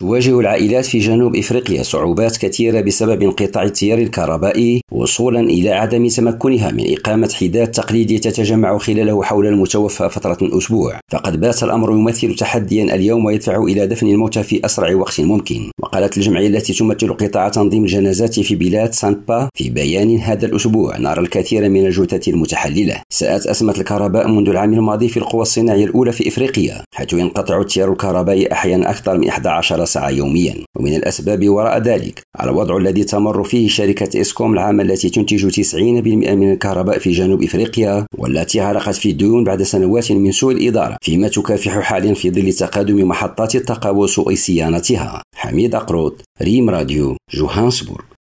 تواجه العائلات في جنوب إفريقيا صعوبات كثيرة بسبب انقطاع التيار الكهربائي وصولا إلى عدم تمكنها من إقامة حداد تقليدي تتجمع خلاله حول المتوفى فترة أسبوع. فقد بات الأمر يمثل تحديا اليوم ويدفع إلى دفن الموتى في أسرع وقت ممكن. وقالت الجمعية التي تمثل قطاع تنظيم الجنازات في البلاد سانبا في بيان هذا الأسبوع نرى الكثير من الجثث المتحللة. ساءت أزمة الكهرباء منذ العام الماضي في القوى الصناعية الأولى في إفريقيا حيث ينقطع التيار الكهربائي أحيانا أكثر من 11 ساعة يوميا. ومن الأسباب وراء ذلك الوضع الذي تمر فيه شركة إسكوم العامة التي تنتج 90% من الكهرباء في جنوب إفريقيا والتي غرقت في الديون بعد سنوات من سوء الإدارة فيما تكافح حاليا في ظل تقادم محطات الطاقة وسوء صيانتها حميد أقروط ريم راديو جوهانسبورغ.